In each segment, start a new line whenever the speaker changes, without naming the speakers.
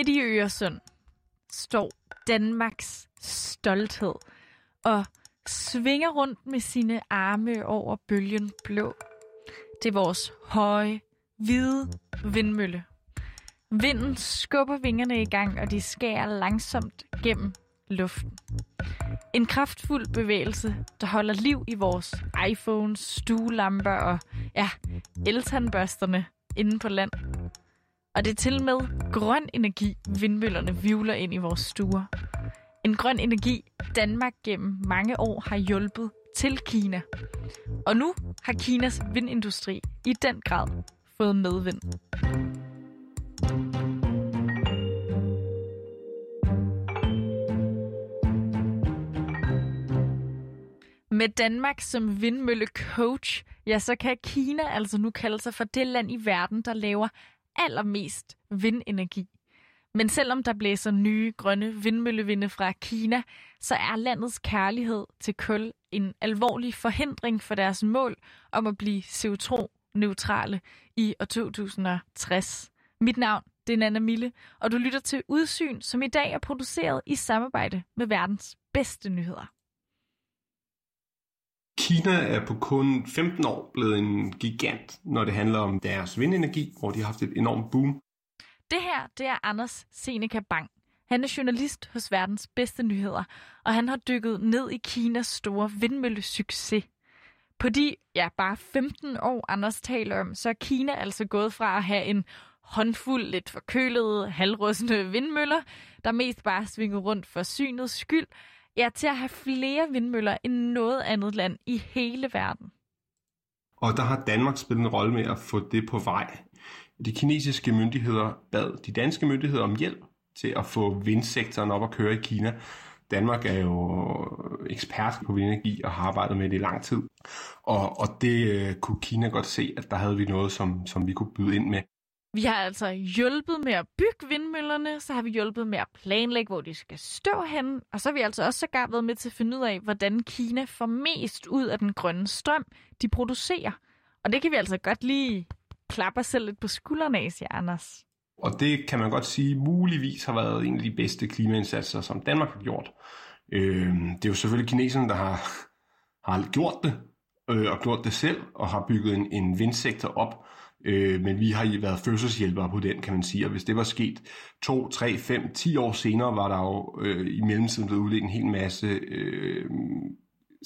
Midt i Øresund står Danmarks stolthed og svinger rundt med sine arme over bølgen blå. Det er vores høje, hvide vindmølle. Vinden skubber vingerne i gang, og de skærer langsomt gennem luften. En kraftfuld bevægelse, der holder liv i vores iPhones, stuelamper og ja, eltandbørsterne inde på land. Og det er til med grøn energi, vindmøllerne vivler ind i vores stuer. En grøn energi, Danmark gennem mange år har hjulpet til Kina. Og nu har Kinas vindindustri i den grad fået medvind. Med Danmark som vindmøllecoach, ja, så kan Kina altså nu kalde sig for det land i verden, der laver allermest vindenergi. Men selvom der blæser nye grønne vindmøllevinde fra Kina, så er landets kærlighed til kul en alvorlig forhindring for deres mål om at blive CO2-neutrale i år 2060. Mit navn det er Nana Mille, og du lytter til Udsyn, som i dag er produceret i samarbejde med verdens bedste nyheder.
Kina er på kun 15 år blevet en gigant, når det handler om deres vindenergi, hvor de har haft et enormt boom.
Det her, det er Anders Seneca Bang. Han er journalist hos verdens bedste nyheder, og han har dykket ned i Kinas store vindmøllesucces. På de, ja, bare 15 år, Anders taler om, så er Kina altså gået fra at have en håndfuld lidt forkølede, halvrustne vindmøller, der mest bare svinger rundt for synets skyld, ja, til at have flere vindmøller end noget andet land i hele verden.
Og der har Danmark spillet en rolle med at få det på vej. De kinesiske myndigheder bad de danske myndigheder om hjælp til at få vindsektoren op at køre i Kina. Danmark er jo ekspert på vindenergi og har arbejdet med det i lang tid. Og, og det øh, kunne Kina godt se, at der havde vi noget, som, som vi kunne byde ind med.
Vi har altså hjulpet med at bygge vindmøllerne, så har vi hjulpet med at planlægge, hvor de skal stå henne, og så har vi altså også sågar været med til at finde ud af, hvordan Kina får mest ud af den grønne strøm, de producerer. Og det kan vi altså godt lige klappe os selv lidt på skuldrene af, siger Anders.
Og det kan man godt sige muligvis har været en af de bedste klimaindsatser, som Danmark har gjort. Øh, det er jo selvfølgelig kineserne, der har, har gjort det, øh, og gjort det selv, og har bygget en, en vindsektor op, Øh, men vi har været fødselshjælpere på den, kan man sige. Og hvis det var sket 2, 3, 5, 10 år senere, var der jo øh, i mellemtiden blevet udledt en hel masse øh,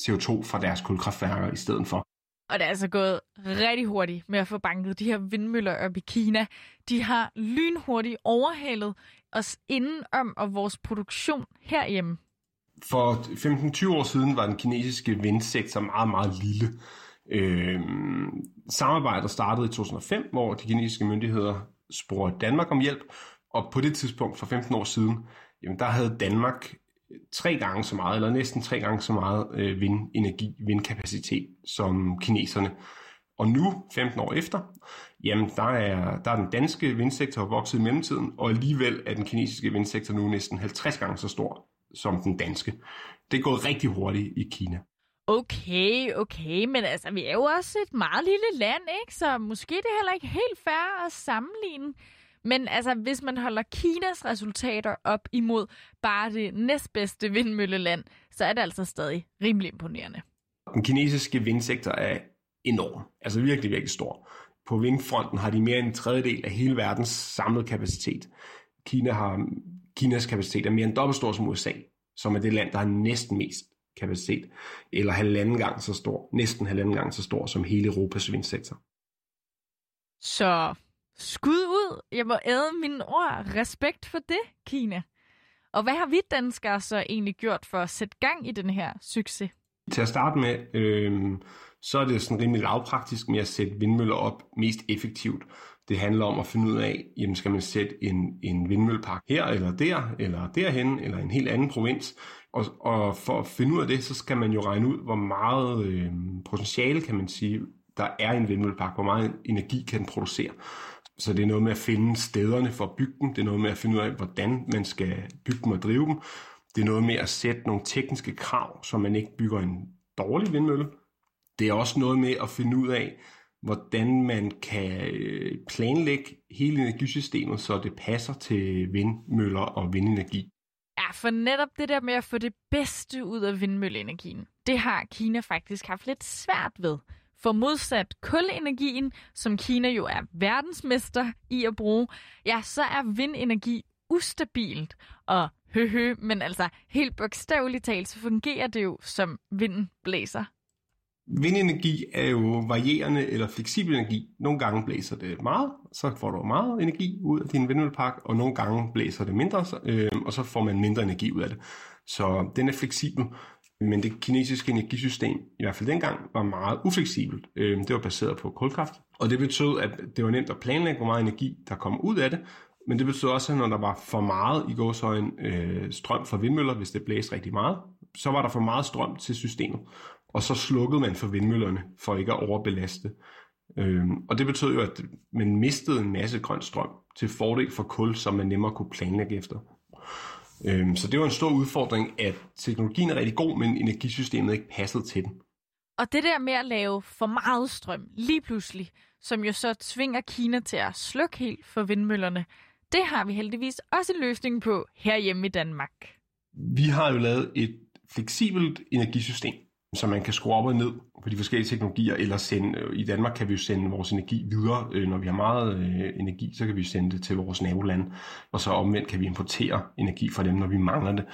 CO2 fra deres kulkraftværker i stedet for.
Og det er altså gået rigtig hurtigt med at få banket de her vindmøller op i Kina. De har lynhurtigt overhalet os indenom og vores produktion herhjemme.
For 15-20 år siden var den kinesiske vindsektor meget, meget lille. Øh, samarbejdet startede i 2005, hvor de kinesiske myndigheder spurgte Danmark om hjælp, og på det tidspunkt for 15 år siden, jamen der havde Danmark tre gange så meget, eller næsten tre gange så meget øh, vindenergi, vindkapacitet som kineserne. Og nu, 15 år efter, jamen der er, der er den danske vindsektor vokset i mellemtiden, og alligevel er den kinesiske vindsektor nu næsten 50 gange så stor som den danske. Det er gået rigtig hurtigt i Kina.
Okay, okay, men altså, vi er jo også et meget lille land, ikke? Så måske det er heller ikke helt fair at sammenligne. Men altså, hvis man holder Kinas resultater op imod bare det næstbedste vindmølleland, så er det altså stadig rimelig imponerende.
Den kinesiske vindsektor er enorm, altså virkelig, virkelig stor. På vindfronten har de mere end en tredjedel af hele verdens samlede kapacitet. Kina har, Kinas kapacitet er mere end dobbelt stor som USA, som er det land, der har næsten mest kapacitet, eller halvanden gang så stor, næsten halvanden gang så stor som hele Europas vindsektor.
Så skud ud. Jeg må æde mine ord. Respekt for det, Kina. Og hvad har vi danskere så egentlig gjort for at sætte gang i den her succes?
Til at starte med, øh, så er det sådan rimelig lavpraktisk med at sætte vindmøller op mest effektivt. Det handler om at finde ud af, jamen skal man sætte en, en vindmøllepark her eller der, eller derhen, eller en helt anden provins. Og, og for at finde ud af det, så skal man jo regne ud, hvor meget øh, potentiale, kan man sige, der er i en vindmøllepark, hvor meget energi kan den producere. Så det er noget med at finde stederne for at bygge dem, det er noget med at finde ud af, hvordan man skal bygge dem og drive dem. Det er noget med at sætte nogle tekniske krav, så man ikke bygger en dårlig vindmølle. Det er også noget med at finde ud af, hvordan man kan øh, planlægge hele energisystemet, så det passer til vindmøller og vindenergi.
Ja, for netop det der med at få det bedste ud af vindmølleenergien, det har Kina faktisk haft lidt svært ved. For modsat kulenergien, som Kina jo er verdensmester i at bruge, ja, så er vindenergi ustabilt. Og høhø, men altså helt bogstaveligt talt, så fungerer det jo, som vinden blæser.
Vindenergi er jo varierende eller fleksibel energi. Nogle gange blæser det meget, så får du meget energi ud af din vindmøllepark, og nogle gange blæser det mindre, øh, og så får man mindre energi ud af det. Så den er fleksibel, men det kinesiske energisystem, i hvert fald dengang, var meget ufleksibelt. Øh, det var baseret på kulkraft, og det betød, at det var nemt at planlægge, hvor meget energi der kom ud af det, men det betød også, at når der var for meget i gåsøjen øh, strøm fra vindmøller, hvis det blæste rigtig meget, så var der for meget strøm til systemet og så slukkede man for vindmøllerne for ikke at overbelaste. Øhm, og det betød jo, at man mistede en masse grøn strøm til fordel for kul, som man nemmere kunne planlægge efter. Øhm, så det var en stor udfordring, at teknologien er rigtig god, men energisystemet ikke passede til den.
Og det der med at lave for meget strøm lige pludselig, som jo så tvinger Kina til at slukke helt for vindmøllerne, det har vi heldigvis også en løsning på herhjemme i Danmark.
Vi har jo lavet et fleksibelt energisystem, så man kan skrue op og ned på de forskellige teknologier, eller sende, øh, i Danmark kan vi jo sende vores energi videre. Øh, når vi har meget øh, energi, så kan vi sende det til vores naboland, og så omvendt kan vi importere energi fra dem, når vi mangler det.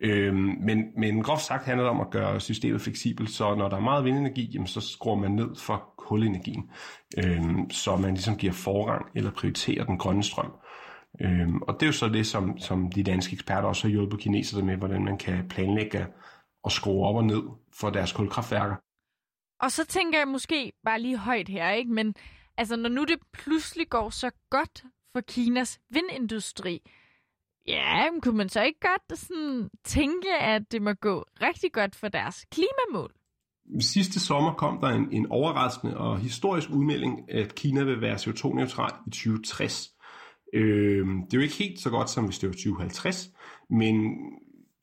Øh, men, men groft sagt handler det om at gøre systemet fleksibelt, så når der er meget vindenergi, jamen, så skruer man ned for kulenergien, så man ligesom giver forrang eller prioriterer den grønne strøm. og det er jo så det, som, som de danske eksperter også har hjulpet kineserne med, hvordan man kan planlægge at skrue op og ned for deres kulkraftværker.
Og så tænker jeg måske bare lige højt her, ikke? Men altså, når nu det pludselig går så godt for Kinas vindindustri, ja, kunne man så ikke godt sådan tænke, at det må gå rigtig godt for deres klimamål?
Sidste sommer kom der en, en overraskende og historisk udmelding, at Kina vil være CO2-neutral i 2060. Øh, det er jo ikke helt så godt, som hvis det var 2050, men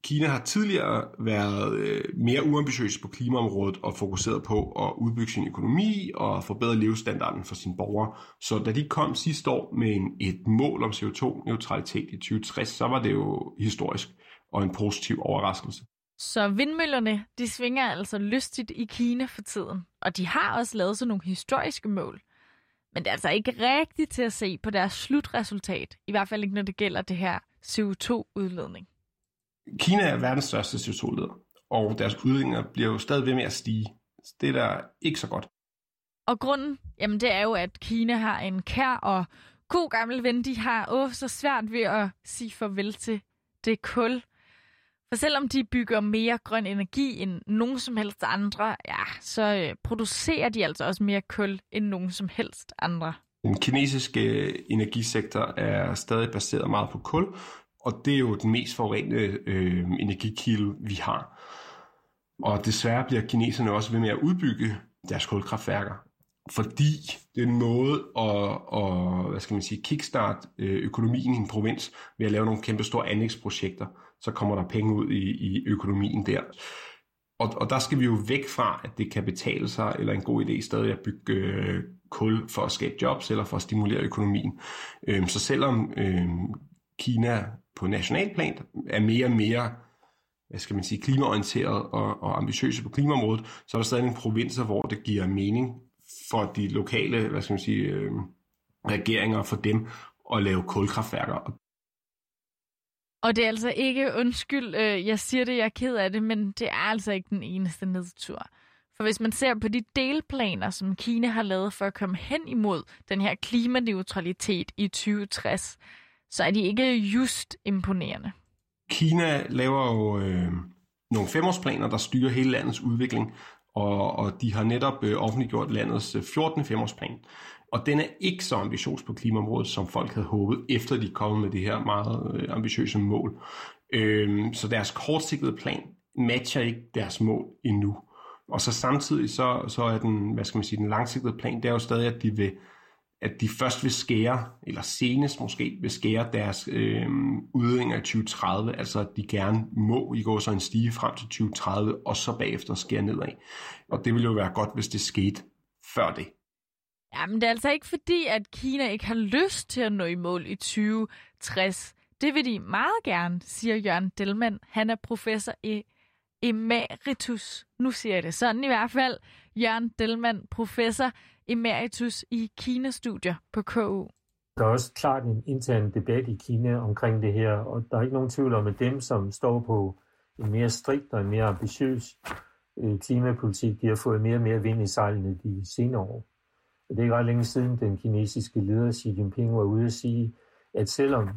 Kina har tidligere været øh, mere uambitiøs på klimaområdet og fokuseret på at udbygge sin økonomi og forbedre levestandarden for sine borgere. Så da de kom sidste år med en, et mål om CO2-neutralitet i 2060, så var det jo historisk og en positiv overraskelse.
Så vindmøllerne, de svinger altså lystigt i Kina for tiden, og de har også lavet sådan nogle historiske mål. Men det er altså ikke rigtigt til at se på deres slutresultat, i hvert fald ikke når det gælder det her CO2-udledning.
Kina er verdens største CO2-leder, og deres udledninger bliver jo stadig ved med at stige. Det er der ikke så godt.
Og grunden, jamen det er jo, at Kina har en kær og god gammel ven, de har åh, så svært ved at sige farvel til det kul. For selvom de bygger mere grøn energi end nogen som helst andre, ja, så øh, producerer de altså også mere kul end nogen som helst andre.
Den kinesiske energisektor er stadig baseret meget på kul, og det er jo den mest forurenede øh, energikilde, vi har. Og desværre bliver kineserne også ved med at udbygge deres kulkraftværker, fordi det er en måde at, at hvad skal man sige, kickstart øh, økonomien i en provins ved at lave nogle kæmpe store anlægsprojekter. Så kommer der penge ud i, i økonomien der. Og, og der skal vi jo væk fra, at det kan betale sig, eller en god idé stadig at bygge øh, kul for at skabe jobs, eller for at stimulere økonomien. Øhm, så selvom øh, Kina på nationalplan er mere og mere hvad skal man sige, klimaorienteret og, og ambitiøse på klimaområdet, så er der stadig nogle provinser, hvor det giver mening for de lokale hvad skal man sige, øh, regeringer for dem at lave kulkraftværker.
Og det er altså ikke, undskyld, øh, jeg siger det, jeg er ked af det, men det er altså ikke den eneste nedtur. For hvis man ser på de delplaner, som Kina har lavet for at komme hen imod den her klimaneutralitet i 2060, så er de ikke just imponerende.
Kina laver jo øh, nogle femårsplaner, der styrer hele landets udvikling, og, og de har netop øh, offentliggjort landets øh, 14. Femårsplan. Og den er ikke så ambitiøs på klimaområdet, som folk havde håbet, efter de kom med det her meget øh, ambitiøse mål. Øh, så deres kortsigtede plan matcher ikke deres mål endnu. Og så samtidig så, så er den, hvad skal man sige, den langsigtede plan, det er jo stadig, at de vil at de først vil skære, eller senest måske, vil skære deres øh, udledninger i 2030, altså at de gerne må i går så en stige frem til 2030, og så bagefter skære nedad. Og det ville jo være godt, hvis det skete før det.
Jamen, det er altså ikke fordi, at Kina ikke har lyst til at nå i mål i 2060. Det vil de meget gerne, siger Jørgen Delmand. Han er professor i emeritus. Nu siger jeg det sådan i hvert fald. Jørgen Delmand, professor emeritus i Kina-studier på KU.
Der er også klart en intern debat i Kina omkring det her, og der er ikke nogen tvivl om, at dem, som står på en mere strikt og en mere ambitiøs øh, klimapolitik, de har fået mere og mere vind i sejlene de senere år. Og det er ikke ret længe siden, den kinesiske leder Xi Jinping var ude at sige, at selvom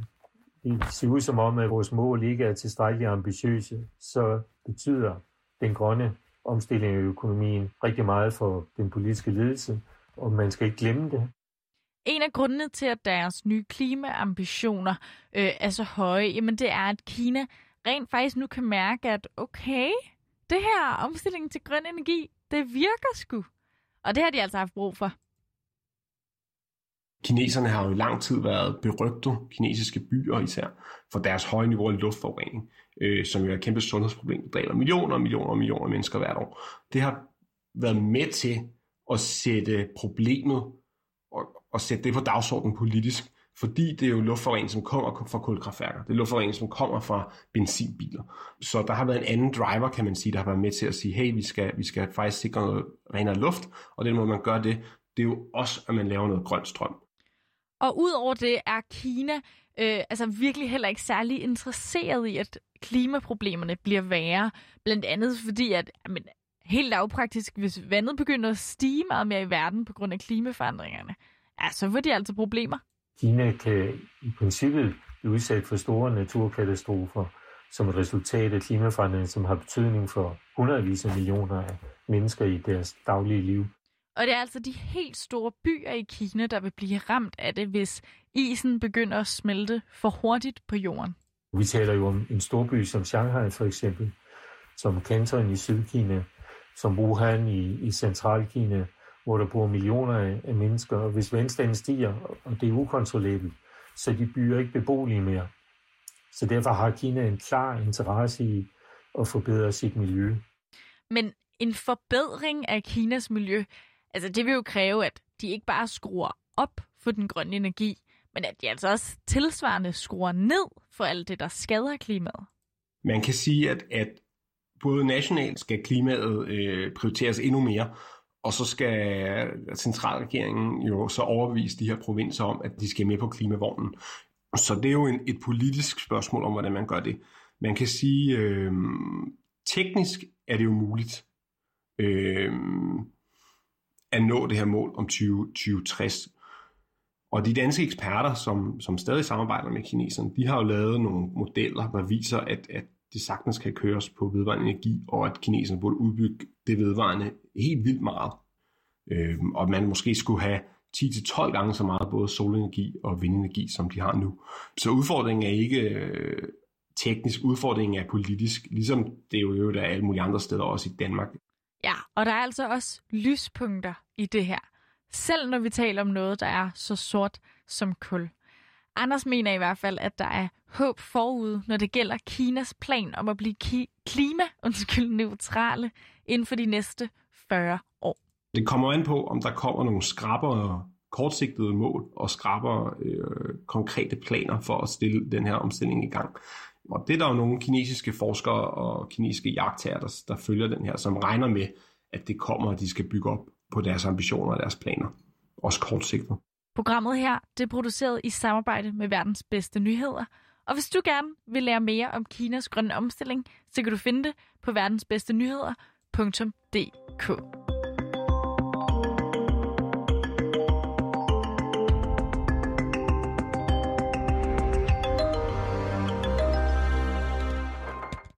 det ser ud som om, at vores mål ikke er tilstrækkeligt ambitiøse, så betyder den grønne omstilling af økonomien rigtig meget for den politiske ledelse, og man skal ikke glemme det.
En af grundene til, at deres nye klimaambitioner øh, er så høje, jamen det er, at Kina rent faktisk nu kan mærke, at okay, det her omstilling til grøn energi, det virker sgu. Og det har de altså haft brug for.
Kineserne har jo i lang tid været berygtet, kinesiske byer især, for deres høje niveau af luftforurening, øh, som jo er et kæmpe sundhedsproblem, der dræber millioner og millioner og millioner af mennesker hvert år. Det har været med til at sætte problemet og, og sætte det på dagsordenen politisk, fordi det er jo luftforurening, som kommer fra kulkraftværker. Det er luftforurening, som kommer fra benzinbiler. Så der har været en anden driver, kan man sige, der har været med til at sige, hey, vi skal, vi skal faktisk sikre noget renere luft, og den måde, man gør det, det er jo også, at man laver noget grøn strøm.
Og udover det er Kina øh, altså virkelig heller ikke særlig interesseret i, at klimaproblemerne bliver værre. Blandt andet fordi, at jamen, helt lavpraktisk, hvis vandet begynder at stige meget mere i verden på grund af klimaforandringerne, ja, så får de altså problemer.
Kina kan i princippet blive udsat for store naturkatastrofer som et resultat af klimaforandringen, som har betydning for hundredvis af millioner af mennesker i deres daglige liv.
Og det er altså de helt store byer i Kina, der vil blive ramt af det, hvis isen begynder at smelte for hurtigt på jorden.
Vi taler jo om en storby som Shanghai for eksempel, som Canton i Sydkina, som Wuhan i, i Centralkina, hvor der bor millioner af, af mennesker. Og hvis vandstanden stiger, og det er ukontrollabelt, så de byer ikke beboelige mere. Så derfor har Kina en klar interesse i at forbedre sit miljø.
Men en forbedring af Kinas miljø Altså det vil jo kræve, at de ikke bare skruer op for den grønne energi, men at de altså også tilsvarende skruer ned for alt det, der skader klimaet.
Man kan sige, at, at både nationalt skal klimaet øh, prioriteres endnu mere, og så skal centralregeringen jo så overbevise de her provinser om, at de skal med på klimavognen. Så det er jo en, et politisk spørgsmål om, hvordan man gør det. Man kan sige, øh, teknisk er det jo muligt. Øh, at nå det her mål om 20, 2060. Og de danske eksperter, som, som stadig samarbejder med kineserne, de har jo lavet nogle modeller, der viser, at, at det sagtens kan køres på vedvarende energi, og at kineserne burde udbygge det vedvarende helt vildt meget. Øh, og man måske skulle have 10-12 gange så meget både solenergi og vindenergi, som de har nu. Så udfordringen er ikke øh, teknisk, udfordringen er politisk, ligesom det jo er alle mulige andre steder, også i Danmark.
Ja, og der er altså også lyspunkter i det her. Selv når vi taler om noget, der er så sort som kul. Anders mener i hvert fald, at der er håb forud, når det gælder Kinas plan om at blive ki- klima undskyld, neutrale inden for de næste 40 år.
Det kommer an på, om der kommer nogle skrabere kortsigtede mål og skraber øh, konkrete planer for at stille den her omstilling i gang. Og det er der jo nogle kinesiske forskere og kinesiske jagttager, der, der følger den her, som regner med, at det kommer, at de skal bygge op på deres ambitioner og deres planer. Også kortsigtet.
Programmet her det er produceret i samarbejde med verdens bedste nyheder. Og hvis du gerne vil lære mere om Kinas grønne omstilling, så kan du finde det på verdensbedstenyheder.dk.